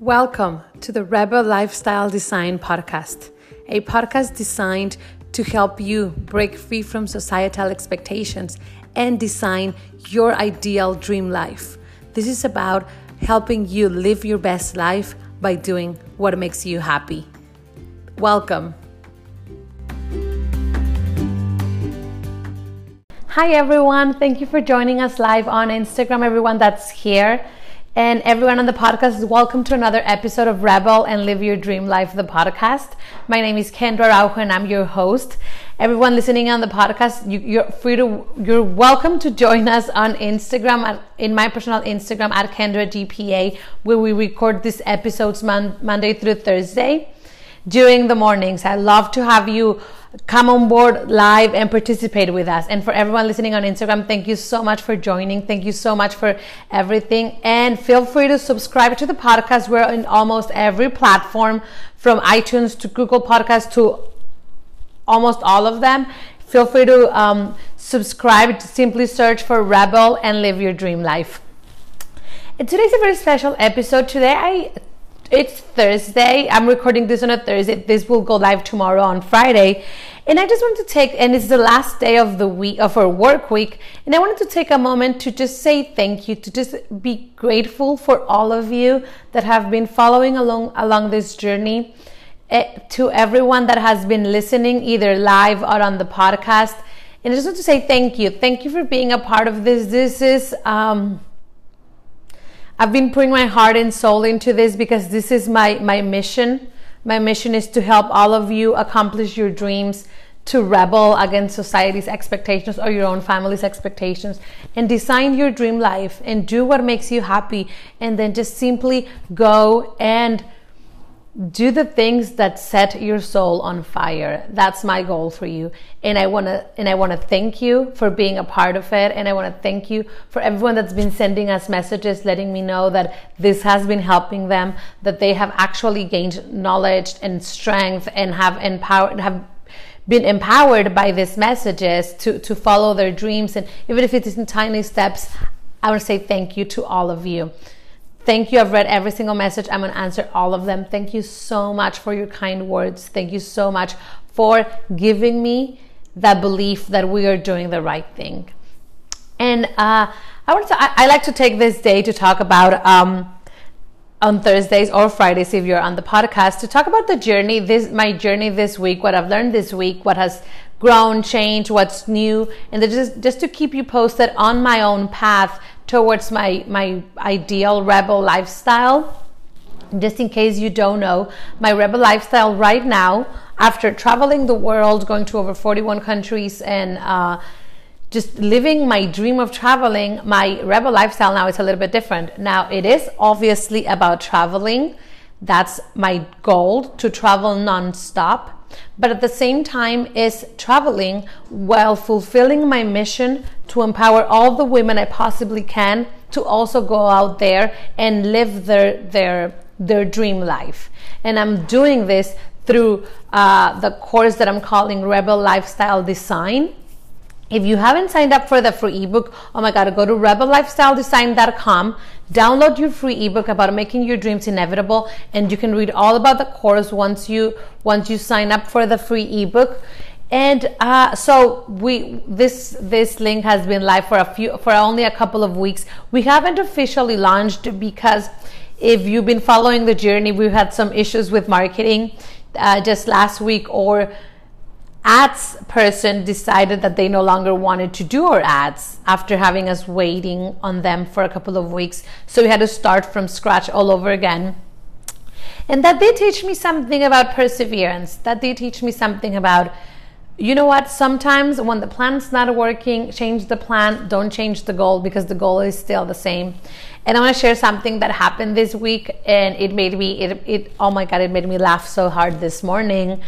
Welcome to the Rebel Lifestyle Design Podcast, a podcast designed to help you break free from societal expectations and design your ideal dream life. This is about helping you live your best life by doing what makes you happy. Welcome. Hi, everyone. Thank you for joining us live on Instagram, everyone that's here. And everyone on the podcast, is welcome to another episode of Rebel and Live Your Dream Life, the podcast. My name is Kendra Araujo and I'm your host. Everyone listening on the podcast, you, are free to, you're welcome to join us on Instagram, at, in my personal Instagram at Kendra GPA, where we record these episodes mon- Monday through Thursday during the mornings. I love to have you come on board live and participate with us. And for everyone listening on Instagram, thank you so much for joining. Thank you so much for everything. And feel free to subscribe to the podcast. We're in almost every platform from iTunes to Google Podcasts to almost all of them. Feel free to um, subscribe. Simply search for Rebel and live your dream life. Today's a very special episode. Today, I it's Thursday. I'm recording this on a Thursday. This will go live tomorrow on Friday. And I just want to take, and it's the last day of the week, of our work week. And I wanted to take a moment to just say thank you, to just be grateful for all of you that have been following along, along this journey. Uh, to everyone that has been listening, either live or on the podcast. And I just want to say thank you. Thank you for being a part of this. This is, um, I've been putting my heart and soul into this because this is my, my mission. My mission is to help all of you accomplish your dreams, to rebel against society's expectations or your own family's expectations, and design your dream life and do what makes you happy. And then just simply go and do the things that set your soul on fire. That's my goal for you. And i want to and i want to thank you for being a part of it. And i want to thank you for everyone that's been sending us messages letting me know that this has been helping them that they have actually gained knowledge and strength and have empowered have been empowered by these messages to to follow their dreams. And even if it is in tiny steps i want to say thank you to all of you Thank you. I've read every single message. I'm going to answer all of them. Thank you so much for your kind words. Thank you so much for giving me that belief that we are doing the right thing. And uh, I want to. I, I, like to take this day to talk about um, on Thursdays or Fridays if you're on the podcast to talk about the journey. This my journey this week. What I've learned this week. What has grown, changed. What's new, and just just to keep you posted on my own path towards my, my ideal rebel lifestyle. Just in case you don't know, my rebel lifestyle right now, after traveling the world, going to over 41 countries, and uh, just living my dream of traveling, my rebel lifestyle now is a little bit different. Now, it is obviously about traveling. That's my goal to travel nonstop but at the same time is traveling while fulfilling my mission to empower all the women I possibly can to also go out there and live their their their dream life. And I'm doing this through uh, the course that I'm calling Rebel Lifestyle Design. If you haven't signed up for the free ebook, oh my God, go to rebellifestyledesign.com, download your free ebook about making your dreams inevitable, and you can read all about the course once you once you sign up for the free ebook. And uh, so we this this link has been live for a few for only a couple of weeks. We haven't officially launched because if you've been following the journey, we've had some issues with marketing uh, just last week or ads person decided that they no longer wanted to do our ads after having us waiting on them for a couple of weeks. So we had to start from scratch all over again. And that did teach me something about perseverance. That did teach me something about, you know what, sometimes when the plan's not working, change the plan, don't change the goal because the goal is still the same. And I want to share something that happened this week and it made me, it, it oh my God, it made me laugh so hard this morning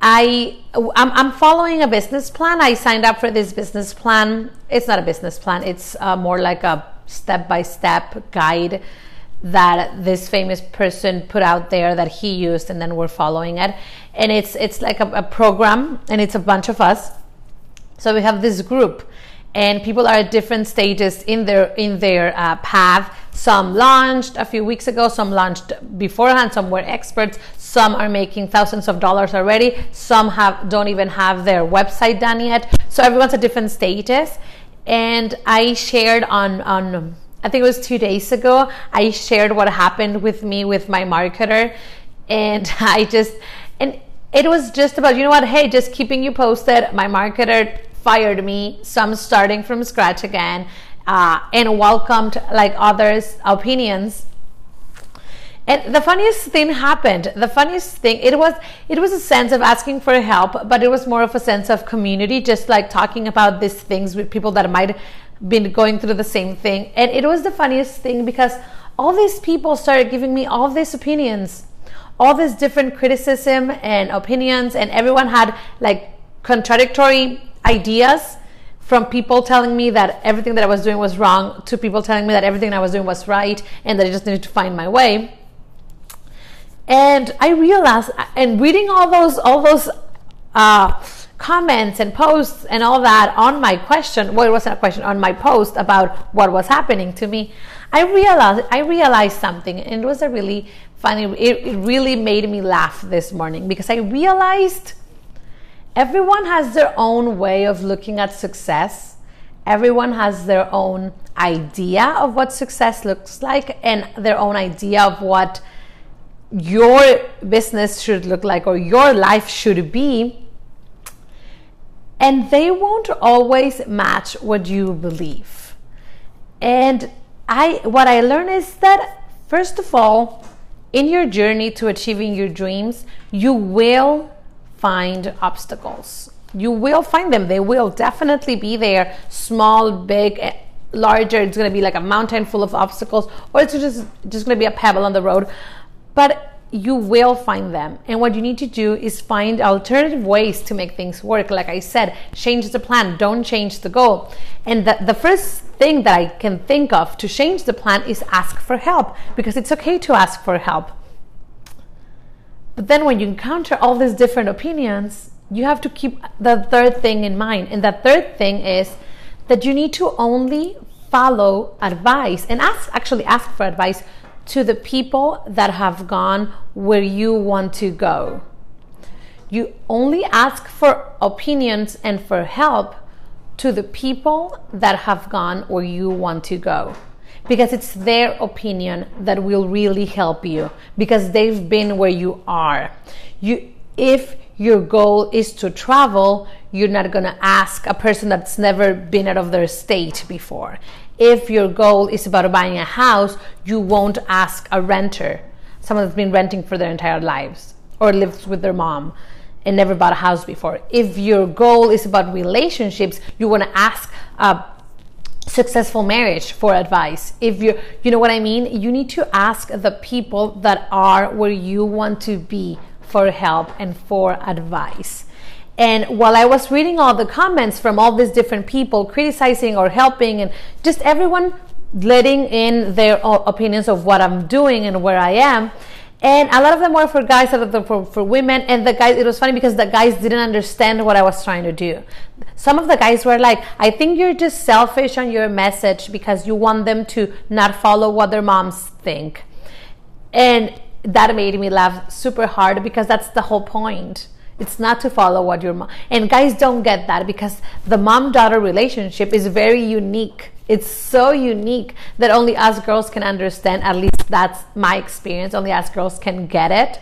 I I'm, I'm, following a business plan. I signed up for this business plan. It's not a business plan. It's uh, more like a step by step guide that this famous person put out there that he used, and then we're following it. And it's it's like a, a program, and it's a bunch of us. So we have this group, and people are at different stages in their in their uh, path Some launched a few weeks ago, some launched beforehand, some were experts, some are making thousands of dollars already, some have don't even have their website done yet. So everyone's at different stages. And I shared on on I think it was two days ago, I shared what happened with me with my marketer. And I just and it was just about, you know what, hey, just keeping you posted. My marketer fired me, so I'm starting from scratch again uh, and welcomed like others' opinions. And the funniest thing happened. The funniest thing it was it was a sense of asking for help, but it was more of a sense of community, just like talking about these things with people that might been going through the same thing. And it was the funniest thing because all these people started giving me all these opinions, all this different criticism and opinions, and everyone had like contradictory ideas from people telling me that everything that I was doing was wrong to people telling me that everything I was doing was right and that I just needed to find my way. And I realized, and reading all those, all those uh, comments and posts and all that on my question, well, it wasn't a question, on my post about what was happening to me, I realized, I realized something, and it was a really funny. It, it really made me laugh this morning because I realized everyone has their own way of looking at success. Everyone has their own idea of what success looks like and their own idea of what your business should look like or your life should be. And they won't always match what you believe. And I what I learned is that first of all, in your journey to achieving your dreams, you will find obstacles. You will find them. They will definitely be there, small, big, eh, larger. It's going to be like a mountain full of obstacles, or it's just just going to be a pebble on the road. But you will find them. And what you need to do is find alternative ways to make things work. Like I said, change the plan, don't change the goal. And the, the first thing that I can think of to change the plan is ask for help because it's okay to ask for help. But then when you encounter all these different opinions, you have to keep the third thing in mind. And the third thing is that you need to only follow advice and ask actually ask for advice to the people that have gone where you want to go. You only ask for opinions and for help to the people that have gone where you want to go because it's their opinion that will really help you because they've been where you are. You if your goal is to travel, you're not going to ask a person that's never been out of their state before. If your goal is about buying a house, you won't ask a renter, someone that's been renting for their entire lives or lives with their mom and never bought a house before. If your goal is about relationships, you want to ask a successful marriage for advice. If you you know what I mean, you need to ask the people that are where you want to be for help and for advice. And while I was reading all the comments from all these different people criticizing or helping and just everyone letting in their opinions of what I'm doing and where I am, and a lot of them were for guys, a lot of them for, for women. And the guys, it was funny because the guys didn't understand what I was trying to do. Some of the guys were like, I think you're just selfish on your message because you want them to not follow what their moms think. And that made me laugh super hard because that's the whole point. It's not to follow what your mom, and guys don't get that because the mom daughter relationship is very unique it's so unique that only us girls can understand. At least that's my experience. Only us girls can get it.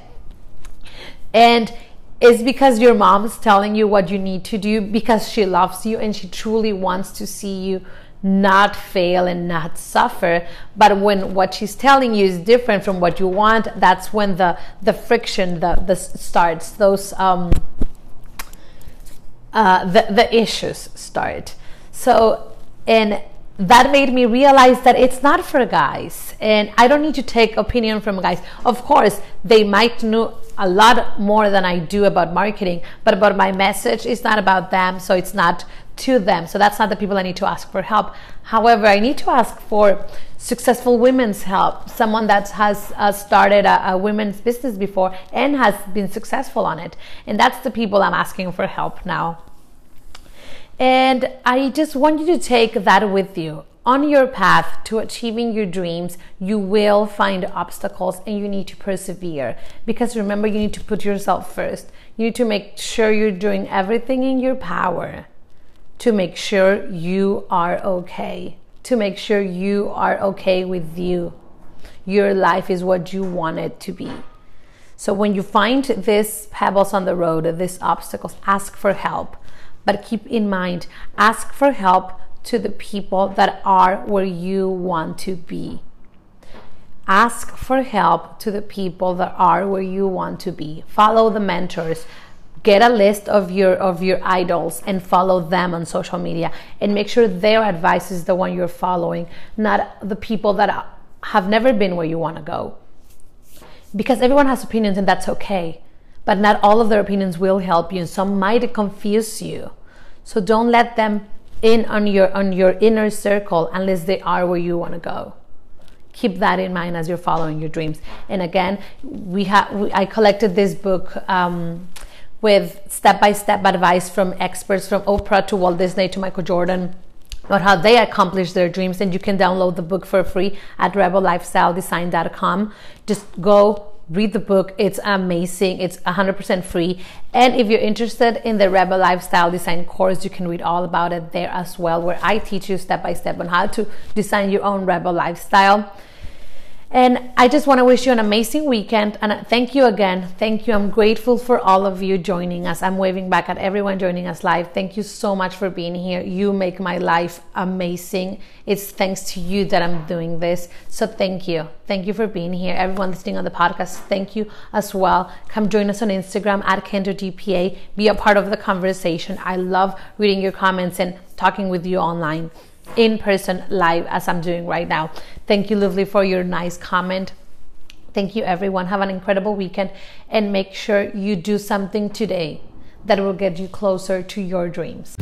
And it's because your mom's telling you what you need to do because she loves you and she truly wants to see you not fail and not suffer. But when what she's telling you is different from what you want that's when the the friction the the starts. Those um uh the the issues start. So and that made me realize that it's not for guys. And i don't need to take opinion from guys. Of course they might know a lot more than i do about marketing but about my message is not about them so it's not to them. So that's not the people i need to ask for help. However i need to ask for successful women's help someone that has uh, started a, a women's business before and has been successful on it. And that's the people i'm asking for help now. And I just want you to take that with you. On your path to achieving your dreams, you will find obstacles and you need to persevere. Because remember, you need to put yourself first. You need to make sure you're doing everything in your power to make sure you are okay, to make sure you are okay with you. Your life is what you want it to be. So when you find these pebbles on the road, these obstacles, ask for help. But keep in mind, ask for help to the people that are where you want to be. Ask for help to the people that are where you want to be. Follow the mentors. Get a list of your of your idols and follow them on social media and make sure their advice is the one you're following, not the people that have never been where you want to go. Because everyone has opinions and that's okay. But not all of their opinions will help you and some might confuse you. So don't let them in on your on your inner circle unless they are where you want to go. Keep that in mind as you're following your dreams. And again we have i collected this book um, with step-by-step advice from experts from oprah to walt disney to michael jordan about how they accomplish their dreams. And you can download the book for free at rebellifestyledesign.com just go read the book. It's amazing. It's 100% free. And if you're interested in the Rebel Lifestyle Design course, you can read all about it there as well, where I teach you step by step on how to design your own Rebel lifestyle. And I just want to wish you an amazing weekend. And thank you again. Thank you. I'm grateful for all of you joining us. I'm waving back at everyone joining us live. Thank you so much for being here. You make my life amazing. It's thanks to you that I'm doing this. So thank you. Thank you for being here. Everyone listening on the podcast, thank you as well. Come join us on Instagram at KendraGPA. Be a part of the conversation. I love reading your comments and talking with you online in person live as I'm doing right now. Thank you, Lovely, for your nice comment. Thank you, everyone. Have an incredible weekend and make sure you do something today that will get you closer to your dreams.